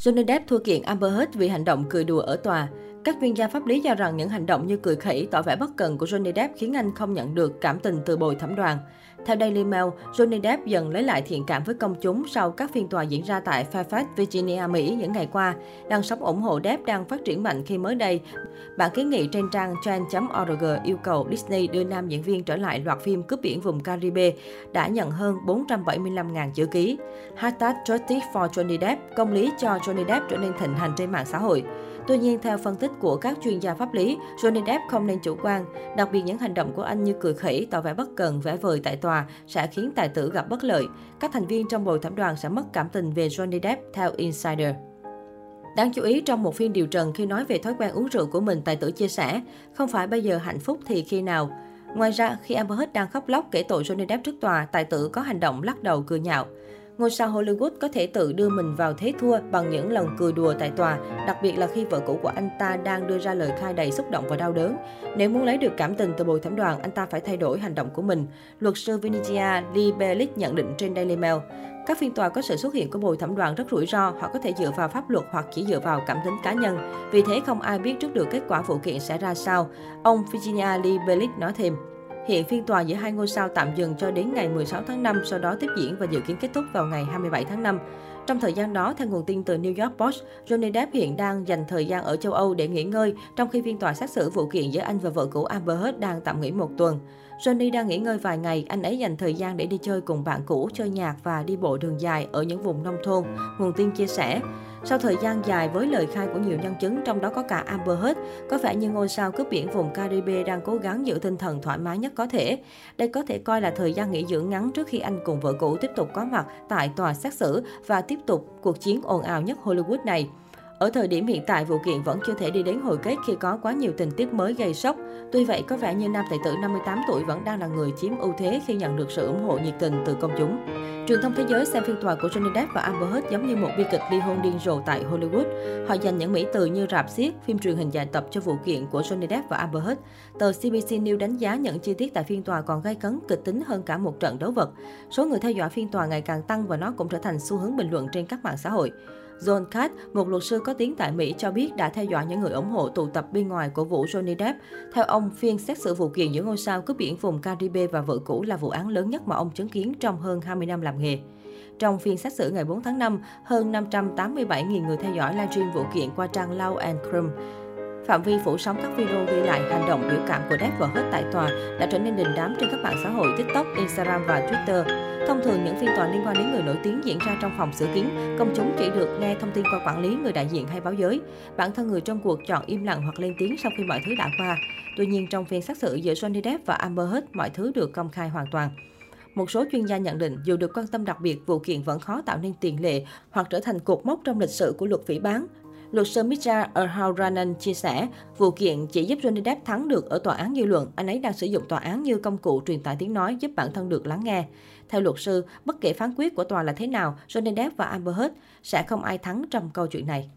Johnny Depp thua kiện Amber Heard vì hành động cười đùa ở tòa. Các chuyên gia pháp lý cho rằng những hành động như cười khẩy, tỏ vẻ bất cần của Johnny Depp khiến anh không nhận được cảm tình từ bồi thẩm đoàn. Theo Daily Mail, Johnny Depp dần lấy lại thiện cảm với công chúng sau các phiên tòa diễn ra tại Fairfax, Virginia, Mỹ những ngày qua. Làn sóng ủng hộ Depp đang phát triển mạnh khi mới đây, bản kiến nghị trên trang trend.org yêu cầu Disney đưa nam diễn viên trở lại loạt phim cướp biển vùng Caribe đã nhận hơn 475.000 chữ ký. Hashtag Justice for Johnny Depp, công lý cho Johnny Depp trở nên thịnh hành trên mạng xã hội. Tuy nhiên, theo phân tích của các chuyên gia pháp lý, Johnny Depp không nên chủ quan. Đặc biệt những hành động của anh như cười khẩy, tỏ vẻ bất cần, vẽ vời tại tòa sẽ khiến tài tử gặp bất lợi. Các thành viên trong bồi thẩm đoàn sẽ mất cảm tình về Johnny Depp, theo Insider. Đáng chú ý trong một phiên điều trần khi nói về thói quen uống rượu của mình, tài tử chia sẻ, không phải bây giờ hạnh phúc thì khi nào. Ngoài ra, khi Amber Heard đang khóc lóc kể tội Johnny Depp trước tòa, tài tử có hành động lắc đầu cười nhạo. Ngôi sao Hollywood có thể tự đưa mình vào thế thua bằng những lần cười đùa tại tòa, đặc biệt là khi vợ cũ của anh ta đang đưa ra lời khai đầy xúc động và đau đớn. Nếu muốn lấy được cảm tình từ bồi thẩm đoàn, anh ta phải thay đổi hành động của mình. Luật sư Vinicia Lee Bellick nhận định trên Daily Mail. Các phiên tòa có sự xuất hiện của bồi thẩm đoàn rất rủi ro, họ có thể dựa vào pháp luật hoặc chỉ dựa vào cảm tính cá nhân. Vì thế không ai biết trước được kết quả vụ kiện sẽ ra sao. Ông Virginia Lee Bellick nói thêm. Hiện phiên tòa giữa hai ngôi sao tạm dừng cho đến ngày 16 tháng 5, sau đó tiếp diễn và dự kiến kết thúc vào ngày 27 tháng 5. Trong thời gian đó, theo nguồn tin từ New York Post, Johnny Depp hiện đang dành thời gian ở châu Âu để nghỉ ngơi, trong khi phiên tòa xét xử vụ kiện giữa anh và vợ cũ Amber Heard đang tạm nghỉ một tuần. Johnny đang nghỉ ngơi vài ngày, anh ấy dành thời gian để đi chơi cùng bạn cũ, chơi nhạc và đi bộ đường dài ở những vùng nông thôn, nguồn tin chia sẻ. Sau thời gian dài với lời khai của nhiều nhân chứng, trong đó có cả Amber Heard, có vẻ như ngôi sao cướp biển vùng Caribe đang cố gắng giữ tinh thần thoải mái nhất có thể. Đây có thể coi là thời gian nghỉ dưỡng ngắn trước khi anh cùng vợ cũ tiếp tục có mặt tại tòa xét xử và tiếp tiếp tục cuộc chiến ồn ào nhất Hollywood này. Ở thời điểm hiện tại, vụ kiện vẫn chưa thể đi đến hồi kết khi có quá nhiều tình tiết mới gây sốc. Tuy vậy, có vẻ như nam tài tử 58 tuổi vẫn đang là người chiếm ưu thế khi nhận được sự ủng hộ nhiệt tình từ công chúng. Truyền thông thế giới xem phiên tòa của Johnny Depp và Amber Heard giống như một bi kịch ly hôn điên rồ tại Hollywood. Họ dành những mỹ từ như rạp xiếc, phim truyền hình dài tập cho vụ kiện của Johnny Depp và Amber Heard. Tờ CBC News đánh giá những chi tiết tại phiên tòa còn gây cấn kịch tính hơn cả một trận đấu vật. Số người theo dõi phiên tòa ngày càng tăng và nó cũng trở thành xu hướng bình luận trên các mạng xã hội. John Katz, một luật sư có tiếng tại Mỹ cho biết đã theo dõi những người ủng hộ tụ tập bên ngoài của vụ Johnny Depp. Theo ông, phiên xét xử vụ kiện giữa ngôi sao cướp biển vùng Caribe và vợ cũ là vụ án lớn nhất mà ông chứng kiến trong hơn 20 năm làm nghề. Trong phiên xét xử ngày 4 tháng 5, hơn 587.000 người theo dõi livestream vụ kiện qua trang Law and Crime. Phạm vi phủ sóng các video ghi lại hành động biểu cảm của Depp và hết tại tòa đã trở nên đình đám trên các mạng xã hội TikTok, Instagram và Twitter. Thông thường, những phiên tòa liên quan đến người nổi tiếng diễn ra trong phòng xử kiến công chúng chỉ được nghe thông tin qua quản lý, người đại diện hay báo giới. Bản thân người trong cuộc chọn im lặng hoặc lên tiếng sau khi mọi thứ đã qua. Tuy nhiên, trong phiên xét xử giữa Johnny Depp và Amber Heard, mọi thứ được công khai hoàn toàn. Một số chuyên gia nhận định, dù được quan tâm đặc biệt, vụ kiện vẫn khó tạo nên tiền lệ hoặc trở thành cột mốc trong lịch sử của luật phỉ bán. Luật sư Mitra Erhauranan chia sẻ, vụ kiện chỉ giúp Johnny Depp thắng được ở tòa án dư luận. Anh ấy đang sử dụng tòa án như công cụ truyền tải tiếng nói giúp bản thân được lắng nghe. Theo luật sư, bất kể phán quyết của tòa là thế nào, Johnny Depp và Amber Heard sẽ không ai thắng trong câu chuyện này.